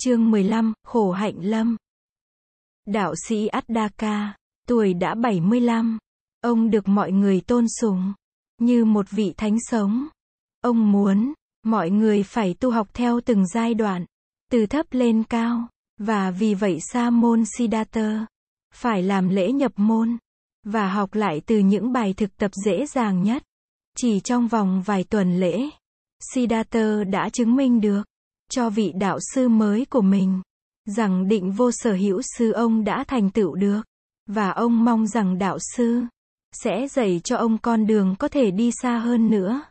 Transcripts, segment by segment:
Chương 15, Khổ hạnh lâm. Đạo sĩ Addaka, tuổi đã 75. Ông được mọi người tôn sùng, như một vị thánh sống. Ông muốn, mọi người phải tu học theo từng giai đoạn, từ thấp lên cao, và vì vậy Sa môn Siddhartha phải làm lễ nhập môn, và học lại từ những bài thực tập dễ dàng nhất. Chỉ trong vòng vài tuần lễ, Siddhartha đã chứng minh được cho vị đạo sư mới của mình rằng định vô sở hữu sư ông đã thành tựu được và ông mong rằng đạo sư sẽ dạy cho ông con đường có thể đi xa hơn nữa.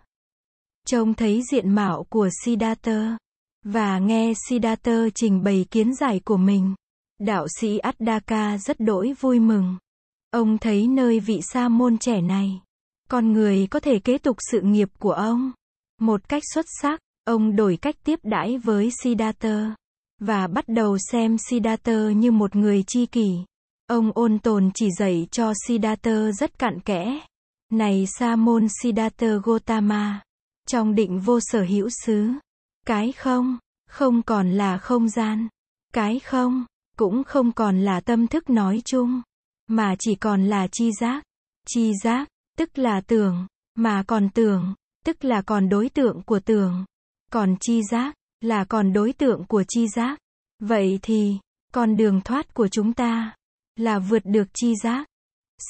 Trông thấy diện mạo của Siddhartha và nghe Siddhartha trình bày kiến giải của mình, đạo sĩ Addaka rất đỗi vui mừng. Ông thấy nơi vị sa môn trẻ này, con người có thể kế tục sự nghiệp của ông một cách xuất sắc. Ông đổi cách tiếp đãi với Siddhartha và bắt đầu xem Siddhartha như một người chi kỷ. Ông ôn tồn chỉ dạy cho Siddhartha rất cặn kẽ. Này Sa môn Siddhartha Gotama, trong định vô sở hữu xứ, cái không, không còn là không gian, cái không, cũng không còn là tâm thức nói chung, mà chỉ còn là chi giác. Chi giác, tức là tưởng, mà còn tưởng, tức là còn đối tượng của tưởng. Còn chi giác, là còn đối tượng của chi giác. Vậy thì, con đường thoát của chúng ta, là vượt được chi giác.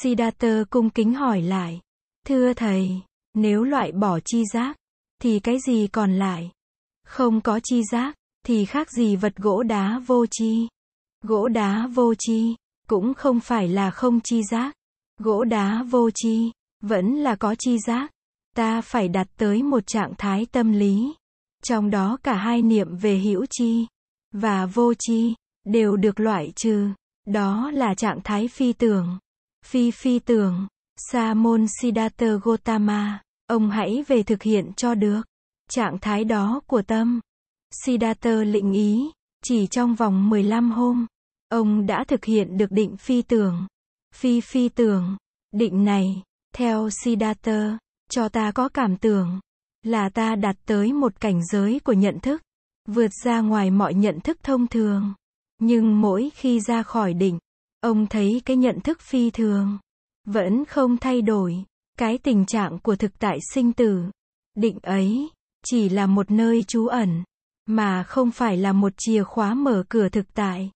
Siddhartha cung kính hỏi lại. Thưa thầy, nếu loại bỏ chi giác, thì cái gì còn lại? Không có chi giác, thì khác gì vật gỗ đá vô chi. Gỗ đá vô chi, cũng không phải là không chi giác. Gỗ đá vô chi, vẫn là có chi giác. Ta phải đặt tới một trạng thái tâm lý trong đó cả hai niệm về hữu chi và vô chi đều được loại trừ. Đó là trạng thái phi tưởng. Phi phi tưởng. Sa môn Siddhartha gotama ông hãy về thực hiện cho được trạng thái đó của tâm. Siddhartha lĩnh ý, chỉ trong vòng 15 hôm, ông đã thực hiện được định phi tưởng. Phi phi tưởng, định này, theo Siddhartha, cho ta có cảm tưởng, là ta đạt tới một cảnh giới của nhận thức, vượt ra ngoài mọi nhận thức thông thường. Nhưng mỗi khi ra khỏi đỉnh, ông thấy cái nhận thức phi thường, vẫn không thay đổi, cái tình trạng của thực tại sinh tử. Định ấy, chỉ là một nơi trú ẩn, mà không phải là một chìa khóa mở cửa thực tại.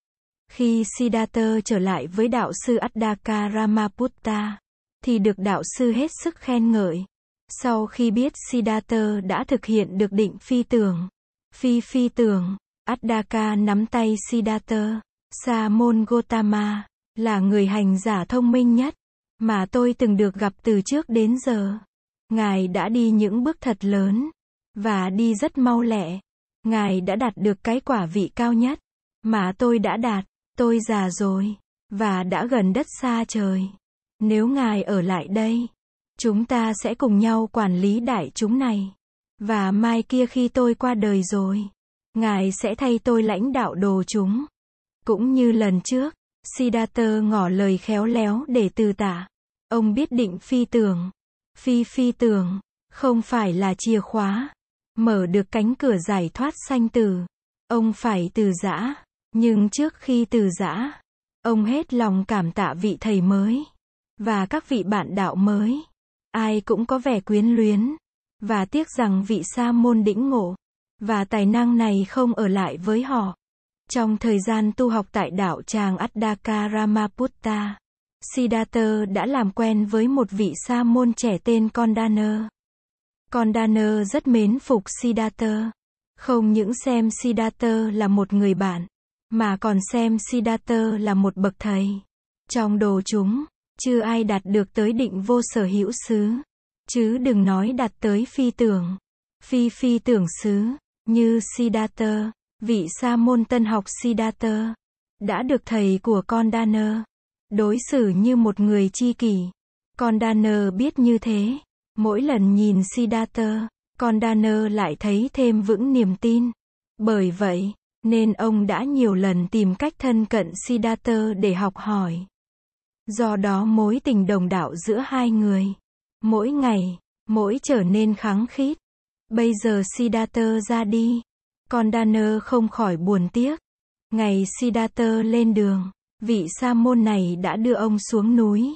Khi Siddhartha trở lại với đạo sư Addaka Ramaputta, thì được đạo sư hết sức khen ngợi. Sau khi biết Siddhartha đã thực hiện được định phi tưởng, phi phi tưởng, Addaka nắm tay Siddhartha, Sa môn Gotama, là người hành giả thông minh nhất, mà tôi từng được gặp từ trước đến giờ. Ngài đã đi những bước thật lớn, và đi rất mau lẹ. Ngài đã đạt được cái quả vị cao nhất, mà tôi đã đạt, tôi già rồi, và đã gần đất xa trời. Nếu Ngài ở lại đây, Chúng ta sẽ cùng nhau quản lý đại chúng này. Và mai kia khi tôi qua đời rồi, Ngài sẽ thay tôi lãnh đạo đồ chúng. Cũng như lần trước, Siddhartha ngỏ lời khéo léo để từ tả. Ông biết định phi tưởng. Phi phi tưởng, không phải là chìa khóa. Mở được cánh cửa giải thoát sanh tử. Ông phải từ giã. Nhưng trước khi từ giã, ông hết lòng cảm tạ vị thầy mới. Và các vị bạn đạo mới. Ai cũng có vẻ quyến luyến. Và tiếc rằng vị sa môn đĩnh ngộ. Và tài năng này không ở lại với họ. Trong thời gian tu học tại đạo tràng Addaka Ramaputta, Siddhartha đã làm quen với một vị sa môn trẻ tên Kondana. Kondana rất mến phục Siddhartha. Không những xem Siddhartha là một người bạn, mà còn xem Siddhartha là một bậc thầy. Trong đồ chúng, chưa ai đạt được tới định vô sở hữu xứ. Chứ đừng nói đạt tới phi tưởng. Phi phi tưởng xứ, như Siddhartha, vị sa môn tân học Siddhartha, đã được thầy của con Dana đối xử như một người chi kỷ. Con Dana biết như thế, mỗi lần nhìn Siddhartha, con Dana lại thấy thêm vững niềm tin. Bởi vậy, nên ông đã nhiều lần tìm cách thân cận Siddhartha để học hỏi. Do đó mối tình đồng đạo giữa hai người, mỗi ngày, mỗi trở nên kháng khít. Bây giờ Siddhartha ra đi, còn Danner không khỏi buồn tiếc. Ngày Siddhartha lên đường, vị sa môn này đã đưa ông xuống núi.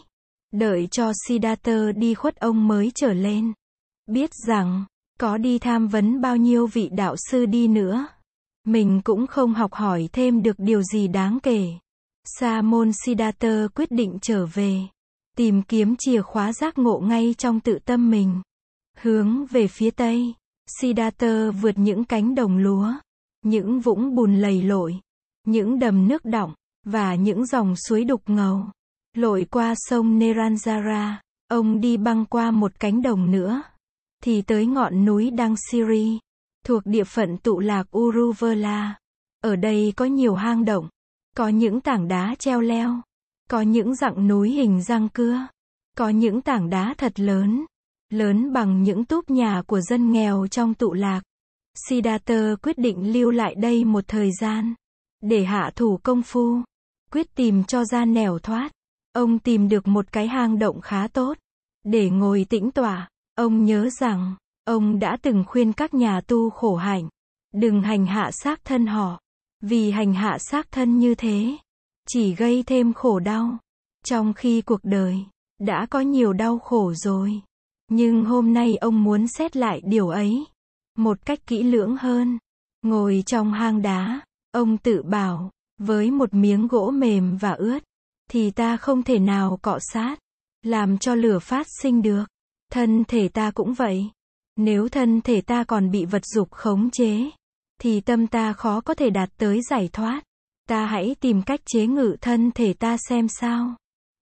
Đợi cho Siddhartha đi khuất ông mới trở lên. Biết rằng, có đi tham vấn bao nhiêu vị đạo sư đi nữa. Mình cũng không học hỏi thêm được điều gì đáng kể. Sa môn Siddhartha quyết định trở về. Tìm kiếm chìa khóa giác ngộ ngay trong tự tâm mình. Hướng về phía tây. Siddhartha vượt những cánh đồng lúa. Những vũng bùn lầy lội. Những đầm nước đọng. Và những dòng suối đục ngầu. Lội qua sông Neranjara. Ông đi băng qua một cánh đồng nữa. Thì tới ngọn núi Đăng Siri. Thuộc địa phận tụ lạc Uruvela. Ở đây có nhiều hang động. Có những tảng đá treo leo. Có những dặng núi hình răng cưa. Có những tảng đá thật lớn. Lớn bằng những túp nhà của dân nghèo trong tụ lạc. Siddhartha quyết định lưu lại đây một thời gian. Để hạ thủ công phu. Quyết tìm cho ra nẻo thoát. Ông tìm được một cái hang động khá tốt. Để ngồi tĩnh tọa. Ông nhớ rằng, ông đã từng khuyên các nhà tu khổ hạnh. Đừng hành hạ xác thân họ. Vì hành hạ xác thân như thế, chỉ gây thêm khổ đau. Trong khi cuộc đời, đã có nhiều đau khổ rồi. Nhưng hôm nay ông muốn xét lại điều ấy. Một cách kỹ lưỡng hơn. Ngồi trong hang đá, ông tự bảo, với một miếng gỗ mềm và ướt, thì ta không thể nào cọ sát, làm cho lửa phát sinh được. Thân thể ta cũng vậy. Nếu thân thể ta còn bị vật dục khống chế, thì tâm ta khó có thể đạt tới giải thoát. Ta hãy tìm cách chế ngự thân thể ta xem sao.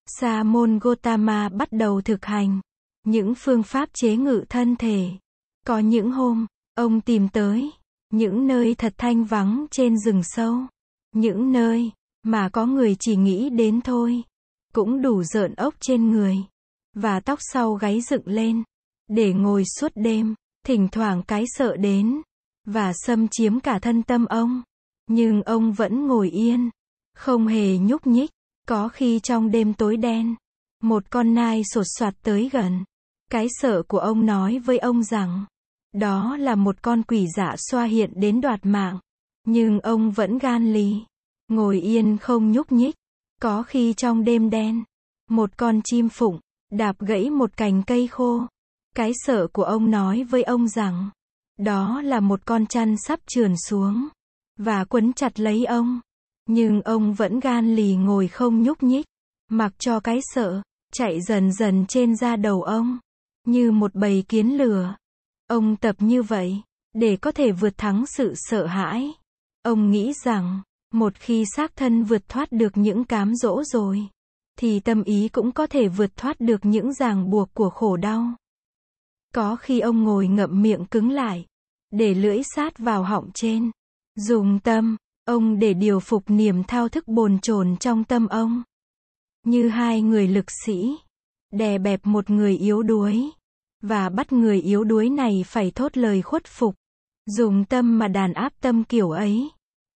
Sa môn Gotama bắt đầu thực hành những phương pháp chế ngự thân thể. Có những hôm, ông tìm tới những nơi thật thanh vắng trên rừng sâu, những nơi mà có người chỉ nghĩ đến thôi, cũng đủ rợn ốc trên người và tóc sau gáy dựng lên để ngồi suốt đêm, thỉnh thoảng cái sợ đến và xâm chiếm cả thân tâm ông. Nhưng ông vẫn ngồi yên, không hề nhúc nhích, có khi trong đêm tối đen, một con nai sột soạt tới gần. Cái sợ của ông nói với ông rằng, đó là một con quỷ dạ xoa hiện đến đoạt mạng. Nhưng ông vẫn gan lì, ngồi yên không nhúc nhích. Có khi trong đêm đen, một con chim phụng, đạp gãy một cành cây khô. Cái sợ của ông nói với ông rằng, đó là một con chăn sắp trườn xuống. Và quấn chặt lấy ông. Nhưng ông vẫn gan lì ngồi không nhúc nhích. Mặc cho cái sợ, chạy dần dần trên da đầu ông. Như một bầy kiến lửa. Ông tập như vậy, để có thể vượt thắng sự sợ hãi. Ông nghĩ rằng, một khi xác thân vượt thoát được những cám dỗ rồi, thì tâm ý cũng có thể vượt thoát được những ràng buộc của khổ đau. Có khi ông ngồi ngậm miệng cứng lại, để lưỡi sát vào họng trên. Dùng tâm, ông để điều phục niềm thao thức bồn chồn trong tâm ông. Như hai người lực sĩ, đè bẹp một người yếu đuối, và bắt người yếu đuối này phải thốt lời khuất phục. Dùng tâm mà đàn áp tâm kiểu ấy.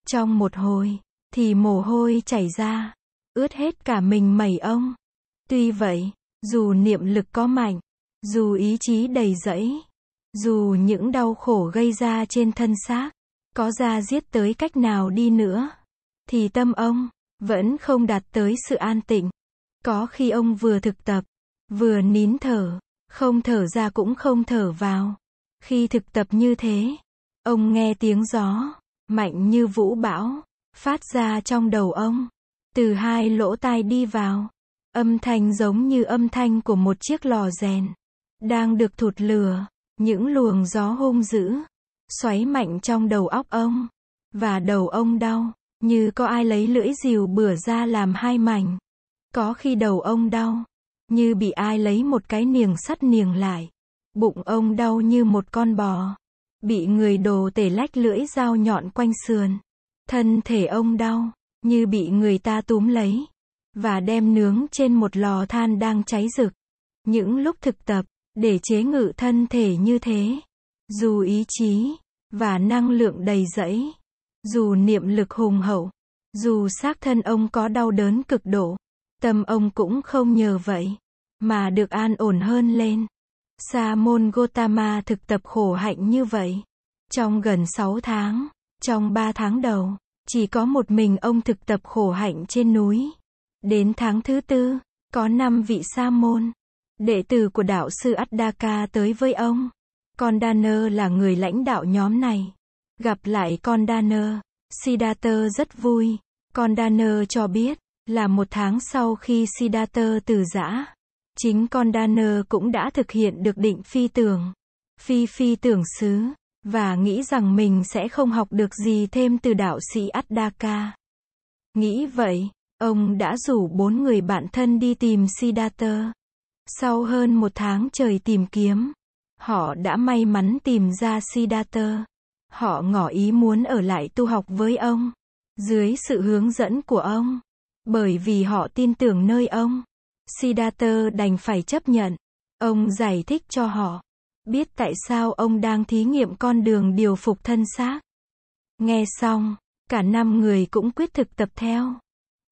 Trong một hồi, thì mồ hôi chảy ra, ướt hết cả mình mẩy ông. Tuy vậy, dù niệm lực có mạnh, dù ý chí đầy dẫy, dù những đau khổ gây ra trên thân xác, có ra giết tới cách nào đi nữa, thì tâm ông vẫn không đạt tới sự an tịnh. Có khi ông vừa thực tập, vừa nín thở, không thở ra cũng không thở vào. Khi thực tập như thế, ông nghe tiếng gió, mạnh như vũ bão, phát ra trong đầu ông, từ hai lỗ tai đi vào. Âm thanh giống như âm thanh của một chiếc lò rèn, đang được thụt lửa. Những luồng gió hung dữ, xoáy mạnh trong đầu óc ông, và đầu ông đau, như có ai lấy lưỡi rìu bửa ra làm hai mảnh. Có khi đầu ông đau, như bị ai lấy một cái niềng sắt niềng lại. Bụng ông đau như một con bò, bị người đồ tể lách lưỡi dao nhọn quanh sườn. Thân thể ông đau, như bị người ta túm lấy, và đem nướng trên một lò than đang cháy rực. Những lúc thực tập, để chế ngự thân thể như thế, dù ý chí và năng lượng đầy dẫy, dù niệm lực hùng hậu, dù xác thân ông có đau đớn cực độ, tâm ông cũng không nhờ vậy, mà được an ổn hơn lên. Sa môn Gotama thực tập khổ hạnh như vậy. Trong gần 6 tháng, trong 3 tháng đầu, Chỉ có một mình ông thực tập khổ hạnh trên núi. Đến tháng thứ tư, có năm vị sa môn, đệ tử của đạo sư Addaka tới với ông. Con Danner là người lãnh đạo nhóm này. Gặp lại con Danner, Siddhartha rất vui. Con Danner cho biết, là một tháng sau khi Siddhartha từ giã, chính con Danner cũng đã thực hiện được định phi tưởng, phi phi tưởng xứ, và nghĩ rằng mình sẽ không học được gì thêm từ đạo sĩ Addaka. Nghĩ vậy, ông đã rủ bốn người bạn thân đi tìm Siddhartha. Sau hơn một tháng trời tìm kiếm, họ đã may mắn tìm ra Siddhartha. Họ ngỏ ý muốn ở lại tu học với ông, dưới sự hướng dẫn của ông. Bởi vì họ tin tưởng nơi ông, Siddhartha đành phải chấp nhận. Ông giải thích cho họ, biết tại sao ông đang thí nghiệm con đường điều phục thân xác. Nghe xong, cả năm người cũng quyết thực tập theo.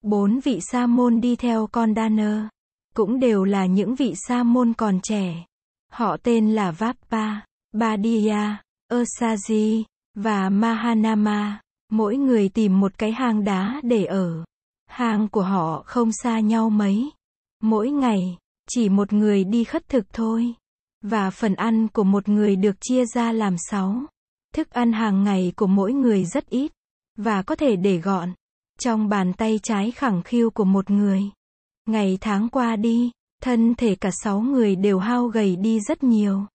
Bốn vị sa môn đi theo con Danner, cũng đều là những vị sa môn còn trẻ. Họ tên là Vappa, Badia, Osaji, và Mahanama. Mỗi người tìm một cái hang đá để ở. Hang của họ không xa nhau mấy. Mỗi ngày, chỉ một người đi khất thực thôi. Và phần ăn của một người được chia ra làm sáu. Thức ăn hàng ngày của mỗi người rất ít. Và có thể để gọn. Trong bàn tay trái khẳng khiu của một người. Ngày tháng qua đi, thân thể cả sáu người đều hao gầy đi rất nhiều.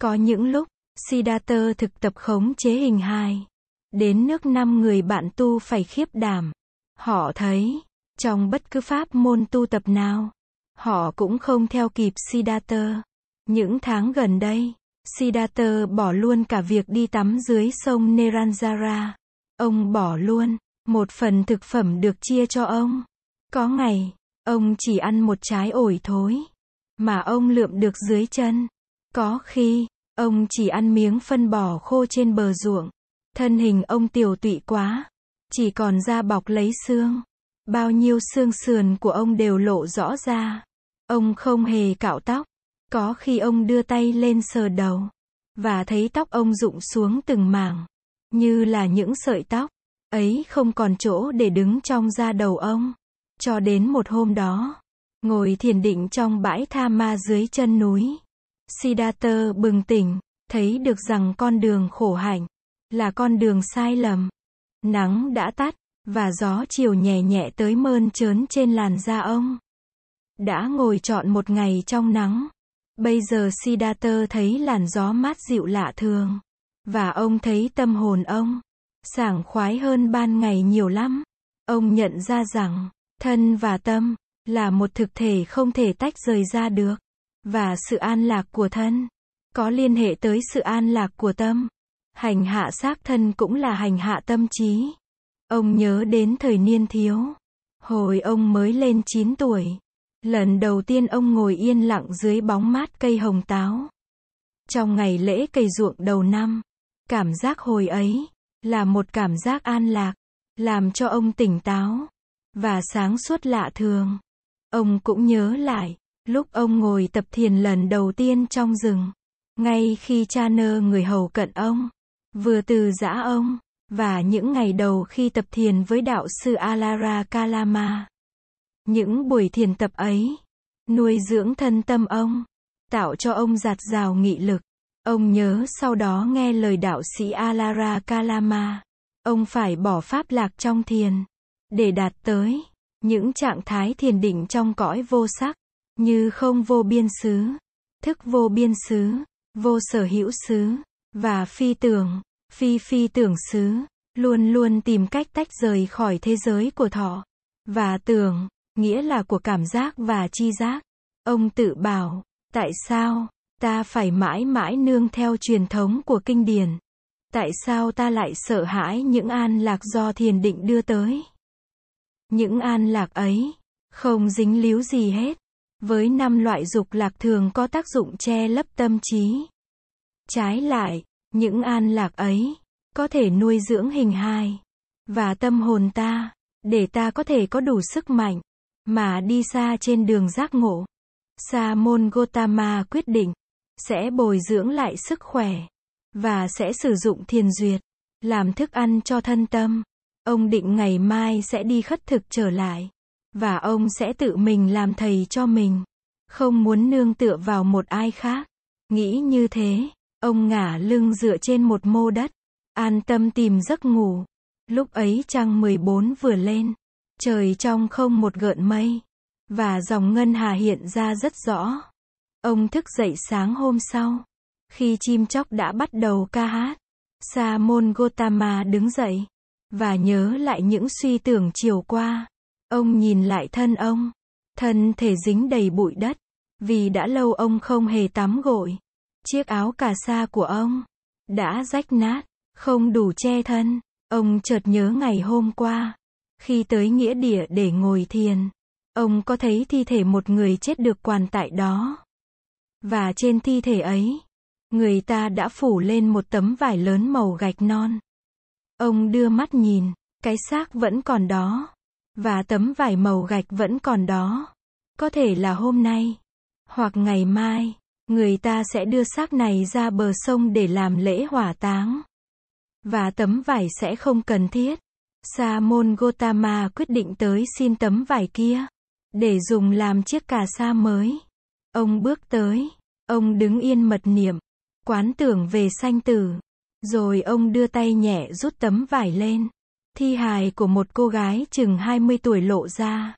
Có những lúc, Siddhartha thực tập khống chế hình hài. Đến nước năm người bạn tu phải khiếp đảm. Họ thấy, trong bất cứ pháp môn tu tập nào, họ cũng không theo kịp Siddhartha. Những tháng gần đây, Siddhartha bỏ luôn cả việc đi tắm dưới sông Neranjara. Ông bỏ luôn, một phần thực phẩm được chia cho ông. Có ngày, ông chỉ ăn một trái ổi thối, mà ông lượm được dưới chân. Có khi, ông chỉ ăn miếng phân bò khô trên bờ ruộng. Thân hình ông tiểu tụy quá, chỉ còn da bọc lấy xương. Bao nhiêu xương sườn của ông đều lộ rõ ra. Ông không hề cạo tóc. Có khi ông đưa tay lên sờ đầu. Và thấy tóc ông rụng xuống từng mảng. Như là những sợi tóc. Ấy không còn chỗ để đứng trong da đầu ông. Cho đến một hôm đó. Ngồi thiền định trong bãi tha ma dưới chân núi. Siddhartha bừng tỉnh. Thấy được rằng con đường khổ hạnh. Là con đường sai lầm. Nắng đã tắt và gió chiều nhẹ nhẹ tới mơn trớn trên làn da ông. Đã ngồi trọn một ngày trong nắng. Bây giờ Siddhartha thấy làn gió mát dịu lạ thường. Và ông thấy tâm hồn ông sảng khoái hơn ban ngày nhiều lắm. Ông nhận ra rằng, thân và tâm là một thực thể không thể tách rời ra được. Và sự an lạc của thân có liên hệ tới sự an lạc của tâm. Hành hạ xác thân cũng là hành hạ tâm trí. Ông nhớ đến thời niên thiếu. Hồi ông mới lên 9 tuổi. Lần đầu tiên ông ngồi yên lặng dưới bóng mát cây hồng táo. Trong ngày lễ cây ruộng đầu năm, cảm giác hồi ấy là một cảm giác an lạc, làm cho ông tỉnh táo và sáng suốt lạ thường. Ông cũng nhớ lại, lúc ông ngồi tập thiền lần đầu tiên trong rừng, ngay khi cha nơ người hầu cận ông, vừa từ giã ông, và những ngày đầu khi tập thiền với đạo sư Alara Kalama. Những buổi thiền tập ấy, nuôi dưỡng thân tâm ông, tạo cho ông giạt rào nghị lực. Ông nhớ sau đó nghe lời đạo sĩ Alara Kalama. Ông phải bỏ pháp lạc trong thiền, để đạt tới những trạng thái thiền định trong cõi vô sắc, như không vô biên xứ, thức vô biên xứ, vô sở hữu xứ, và phi tưởng. Phi phi tưởng xứ, luôn luôn tìm cách tách rời khỏi thế giới của thọ. Và tưởng, nghĩa là của cảm giác và chi giác. Ông tự bảo, tại sao, ta phải mãi mãi nương theo truyền thống của kinh điển? Tại sao ta lại sợ hãi những an lạc do thiền định đưa tới? Những an lạc ấy, không dính líu gì hết. Với năm loại dục lạc thường có tác dụng che lấp tâm trí. Trái lại, những an lạc ấy, có thể nuôi dưỡng hình hài và tâm hồn ta, để ta có thể có đủ sức mạnh, mà đi xa trên đường giác ngộ. Sa môn Gotama quyết định, sẽ bồi dưỡng lại sức khỏe, và sẽ sử dụng thiền duyệt, làm thức ăn cho thân tâm. Ông định ngày mai sẽ đi khất thực trở lại. Và ông sẽ tự mình làm thầy cho mình. Không muốn nương tựa vào một ai khác. Nghĩ như thế, ông ngả lưng dựa trên một mô đất. An tâm tìm giấc ngủ. Lúc ấy trăng 14 vừa lên. Trời trong không một gợn mây. Và dòng ngân hà hiện ra rất rõ. Ông thức dậy sáng hôm sau. Khi chim chóc đã bắt đầu ca hát. Sa môn Gotama đứng dậy. Và nhớ lại những suy tưởng chiều qua. Ông nhìn lại thân ông. Thân thể dính đầy bụi đất. Vì đã lâu ông không hề tắm gội. Chiếc áo cà sa của ông đã rách nát, không đủ che thân. Ông chợt nhớ ngày hôm qua, khi tới nghĩa địa để ngồi thiền, ông có thấy thi thể một người chết được quàn tại đó. Và trên thi thể ấy, người ta đã phủ lên một tấm vải lớn màu gạch non. Ông đưa mắt nhìn, cái xác vẫn còn đó, và tấm vải màu gạch vẫn còn đó. Có thể là hôm nay, hoặc ngày mai, người ta sẽ đưa xác này ra bờ sông để làm lễ hỏa táng. Và tấm vải sẽ không cần thiết. Sa môn Gotama quyết định tới xin tấm vải kia, để dùng làm chiếc cà sa mới. Ông bước tới, ông đứng yên mật niệm, quán tưởng về sanh tử. Rồi ông đưa tay nhẹ rút tấm vải lên. Thi hài của một cô gái chừng 20 tuổi lộ ra.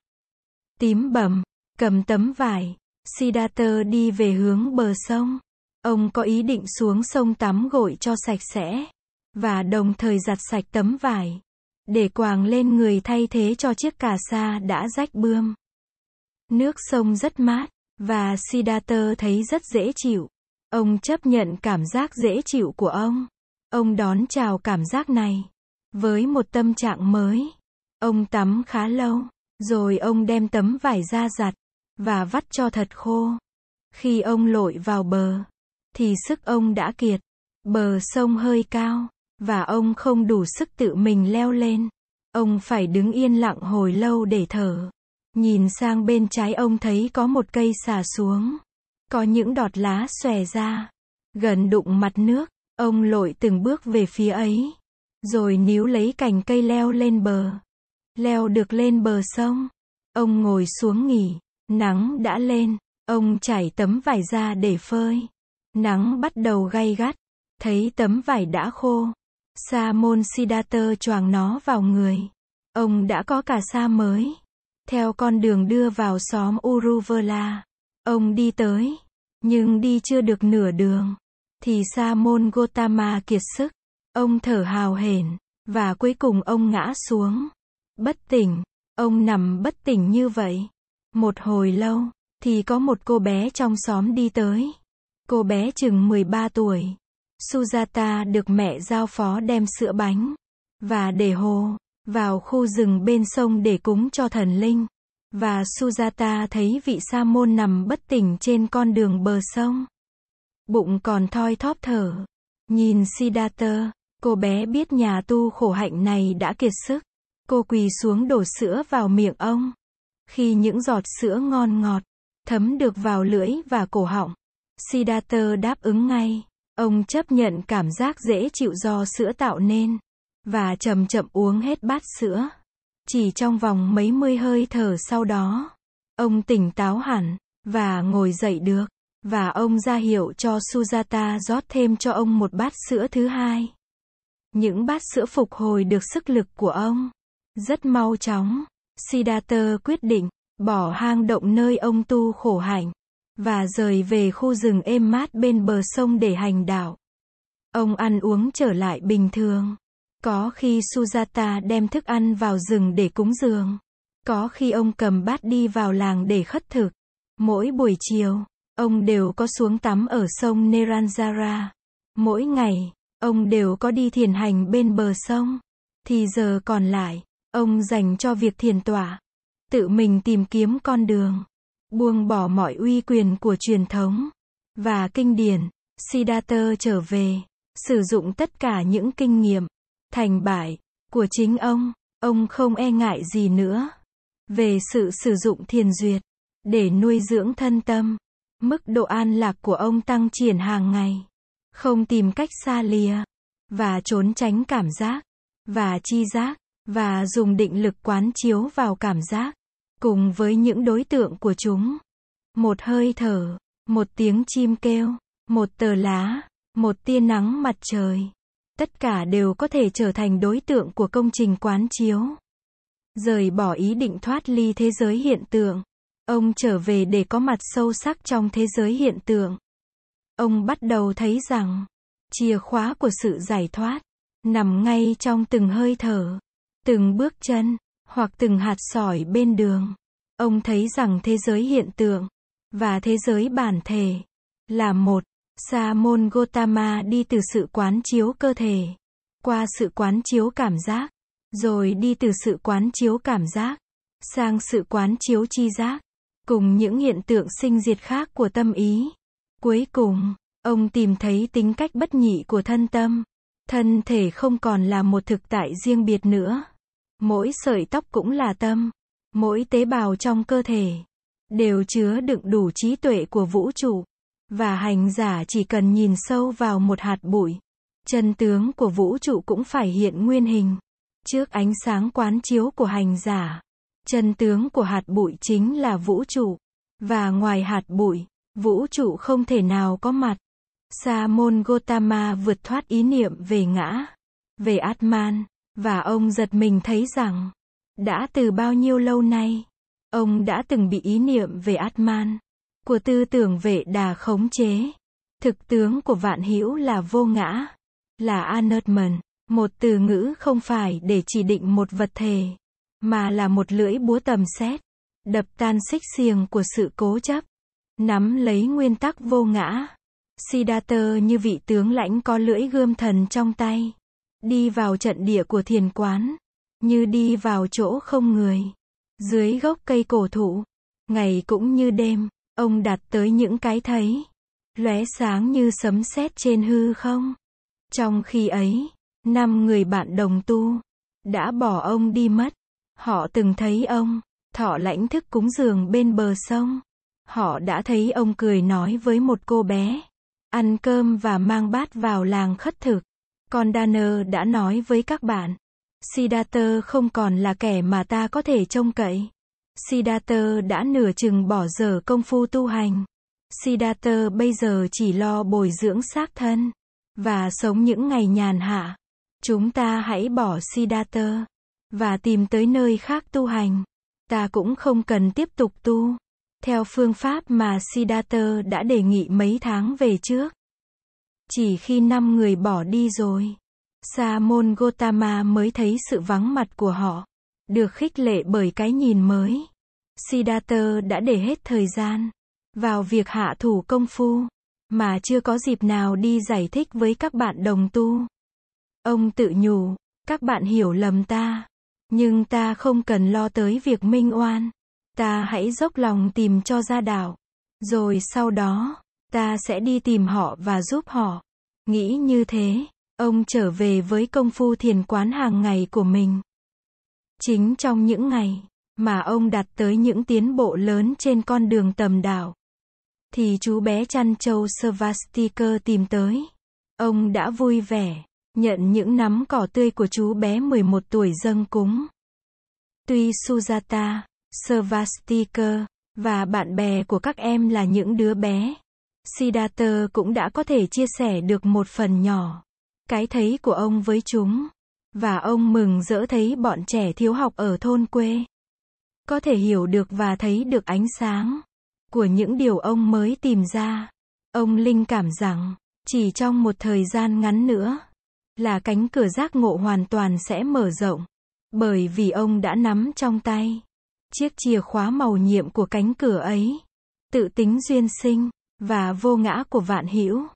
Tím bầm, cầm tấm vải, Siddhartha đi về hướng bờ sông. Ông có ý định xuống sông tắm gội cho sạch sẽ. Và đồng thời giặt sạch tấm vải. Để quàng lên người thay thế cho chiếc cà sa đã rách bươm. Nước sông rất mát. Và Siddhartha thấy rất dễ chịu. Ông chấp nhận cảm giác dễ chịu của ông. Ông đón chào cảm giác này. Với một tâm trạng mới. Ông tắm khá lâu. Rồi ông đem tấm vải ra giặt và vắt cho thật khô. Khi ông lội vào bờ, thì sức ông đã kiệt. Bờ sông hơi cao, và ông không đủ sức tự mình leo lên. Ông phải đứng yên lặng hồi lâu để thở. Nhìn sang bên trái ông thấy có một cây xà xuống. Có những đọt lá xòe ra. Gần đụng mặt nước, ông lội từng bước về phía ấy. Rồi níu lấy cành cây leo lên bờ. Leo được lên bờ sông. Ông ngồi xuống nghỉ. Nắng đã lên, ông trải tấm vải ra để phơi. Nắng bắt đầu gay gắt, thấy tấm vải đã khô. Sa môn Siddhartha choàng nó vào người. Ông đã có cả sa mới. Theo con đường đưa vào xóm Uruvela. Ông đi tới. Nhưng đi chưa được nửa đường. Thì sa môn Gotama kiệt sức. Ông thở hào hển. Và cuối cùng ông ngã xuống. Bất tỉnh. Ông nằm bất tỉnh như vậy. Một hồi lâu, thì có một cô bé trong xóm đi tới. Cô bé chừng 13 tuổi. Sujata được mẹ giao phó đem sữa bánh và để hồ vào khu rừng bên sông để cúng cho thần linh. Và Sujata thấy vị sa môn nằm bất tỉnh trên con đường bờ sông. Bụng còn thoi thóp thở. Nhìn Siddhartha, cô bé biết nhà tu khổ hạnh này đã kiệt sức. Cô quỳ xuống đổ sữa vào miệng ông. Khi những giọt sữa ngon ngọt, thấm được vào lưỡi và cổ họng, Siddhartha đáp ứng ngay. Ông chấp nhận cảm giác dễ chịu do sữa tạo nên, và chậm chậm uống hết bát sữa. Chỉ trong vòng mấy mươi hơi thở sau đó, ông tỉnh táo hẳn, và ngồi dậy được, và ông ra hiệu cho Sujata rót thêm cho ông một bát sữa thứ hai. Những bát sữa phục hồi được sức lực của ông. Rất mau chóng. Siddhartha quyết định, bỏ hang động nơi ông tu khổ hạnh, và rời về khu rừng êm mát bên bờ sông để hành đạo. Ông ăn uống trở lại bình thường. Có khi Sujata đem thức ăn vào rừng để cúng dường. Có khi ông cầm bát đi vào làng để khất thực. Mỗi buổi chiều, ông đều có xuống tắm ở sông Neranjara. Mỗi ngày, ông đều có đi thiền hành bên bờ sông. Thì giờ còn lại, Ông dành cho việc thiền tọa, tự mình tìm kiếm con đường, buông bỏ mọi uy quyền của truyền thống và kinh điển. Siddhartha trở về, sử dụng tất cả những kinh nghiệm, thành bại của chính ông, ông không e ngại gì nữa về sự sử dụng thiền duyệt để nuôi dưỡng thân tâm. Mức độ an lạc của ông tăng triển hàng ngày, không tìm cách xa lìa và trốn tránh cảm giác và chi giác và dùng định lực quán chiếu vào cảm giác, cùng với những đối tượng của chúng. Một hơi thở, một tiếng chim kêu, một tờ lá, một tia nắng mặt trời. Tất cả đều có thể trở thành đối tượng của công trình quán chiếu. Rời bỏ ý định thoát ly thế giới hiện tượng. Ông trở về để có mặt sâu sắc trong thế giới hiện tượng. Ông bắt đầu thấy rằng, chìa khóa của sự giải thoát, nằm ngay trong từng hơi thở, từng bước chân, hoặc từng hạt sỏi bên đường. Ông thấy rằng thế giới hiện tượng, và thế giới bản thể, là một. Sa môn Gotama đi từ sự quán chiếu cơ thể, qua sự quán chiếu cảm giác, rồi đi từ sự quán chiếu cảm giác, sang sự quán chiếu chi giác, cùng những hiện tượng sinh diệt khác của tâm ý. Cuối cùng, ông tìm thấy tính cách bất nhị của thân tâm. Thân thể không còn là một thực tại riêng biệt nữa. Mỗi sợi tóc cũng là tâm. Mỗi tế bào trong cơ thể đều chứa đựng đủ trí tuệ của vũ trụ. Và hành giả chỉ cần nhìn sâu vào một hạt bụi. Chân tướng của vũ trụ cũng phải hiện nguyên hình. Trước ánh sáng quán chiếu của hành giả. Chân tướng của hạt bụi chính là vũ trụ. Và ngoài hạt bụi, vũ trụ không thể nào có mặt. Sa môn Gotama vượt thoát ý niệm về ngã, về Atman, và ông giật mình thấy rằng, đã từ bao nhiêu lâu nay, ông đã từng bị ý niệm về Atman, của tư tưởng vệ đà khống chế. Thực tướng của vạn hữu là vô ngã, là Anatman, một từ ngữ không phải để chỉ định một vật thể, mà là một lưỡi búa tầm xét, đập tan xích xiềng của sự cố chấp, nắm lấy nguyên tắc vô ngã. Siddhartha như vị tướng lãnh có lưỡi gươm thần trong tay, đi vào trận địa của thiền quán, như đi vào chỗ không người, dưới gốc cây cổ thụ, ngày cũng như đêm, ông đặt tới những cái thấy, lóe sáng như sấm sét trên hư không. Trong khi ấy, năm người bạn đồng tu đã bỏ ông đi mất. Họ từng thấy ông, thọ lãnh thức cúng giường bên bờ sông. Họ đã thấy ông cười nói với một cô bé, ăn cơm và mang bát vào làng khất thực. Còn Danner đã nói với các bạn, Siddhartha không còn là kẻ mà ta có thể trông cậy. Siddhartha đã nửa chừng bỏ dở công phu tu hành. Siddhartha bây giờ chỉ lo bồi dưỡng xác thân và sống những ngày nhàn hạ. Chúng ta hãy bỏ Siddhartha và tìm tới nơi khác tu hành. Ta cũng không cần tiếp tục tu theo phương pháp mà Siddhartha đã đề nghị mấy tháng về trước. Chỉ khi năm người bỏ đi rồi, Sa môn Gotama mới thấy sự vắng mặt của họ, được khích lệ bởi cái nhìn mới. Siddhartha đã để hết thời gian vào việc hạ thủ công phu, mà chưa có dịp nào đi giải thích với các bạn đồng tu. Ông tự nhủ, các bạn hiểu lầm ta, nhưng ta không cần lo tới việc minh oan. Ta hãy dốc lòng tìm cho ra đạo. Rồi sau đó, ta sẽ đi tìm họ và giúp họ. Nghĩ như thế, ông trở về với công phu thiền quán hàng ngày của mình. Chính trong những ngày mà ông đặt tới những tiến bộ lớn trên con đường tầm đạo, thì chú bé chăn trâu Svastika tìm tới. Ông đã vui vẻ, nhận những nắm cỏ tươi của chú bé 11 tuổi dâng cúng. Tuy Sujata, Svastika, và bạn bè của các em là những đứa bé. Siddhartha cũng đã có thể chia sẻ được một phần nhỏ. Cái thấy của ông với chúng. Và ông mừng rỡ thấy bọn trẻ thiếu học ở thôn quê. Có thể hiểu được và thấy được ánh sáng của những điều ông mới tìm ra. Ông linh cảm rằng, chỉ trong một thời gian ngắn nữa, là cánh cửa giác ngộ hoàn toàn sẽ mở rộng. Bởi vì ông đã nắm trong tay chiếc chìa khóa màu nhiệm của cánh cửa ấy, tự tính duyên sinh và vô ngã của vạn hữu.